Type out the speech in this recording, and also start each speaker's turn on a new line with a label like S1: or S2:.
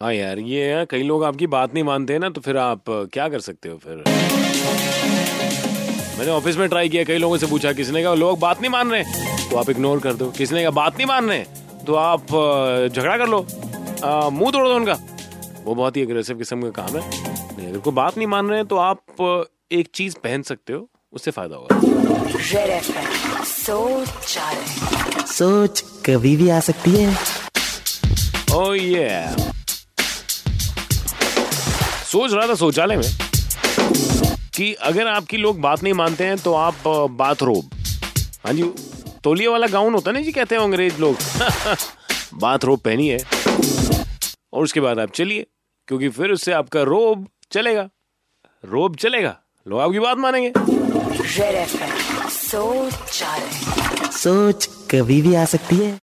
S1: हाँ यार ये है कई लोग आपकी बात नहीं मानते हैं ना तो फिर आप क्या कर सकते हो फिर? मैंने ऑफ़िस में ट्राई किया कई लोगों से पूछा किसी ने कहा? लोग बात नहीं मान रहे तो आप इग्नोर कर दो। किसी ने कहा? बात नहीं मान रहे तो आप झगड़ा कर लो। मुँह तोड़ दो उनका। वो बहुत ही अग्रेसिव किस्म का काम है। नहीं अगर कोई बात नहीं मान रहे हैं तो आप एक चीज़ पहन सकते हो उससे फ़ायदा होगा।
S2: सोच
S3: सोच कभी भी आ सकती है।
S1: ओह ये सोच रहा था शौचालय में कि अगर आपकी लोग बात नहीं मानते हैं तो आप बाथरोब हाँ जी तौलिया वाला गाउन होता है ना जी कहते हैं अंग्रेज़ लोग? बाथरोब पहनिए और उसके बाद आप चलिए क्योंकि फिर उससे आपका रोब चलेगा। रोब चलेगा। लोग आपकी बात मानेंगे।
S3: सोच कभी भी आ सकती है।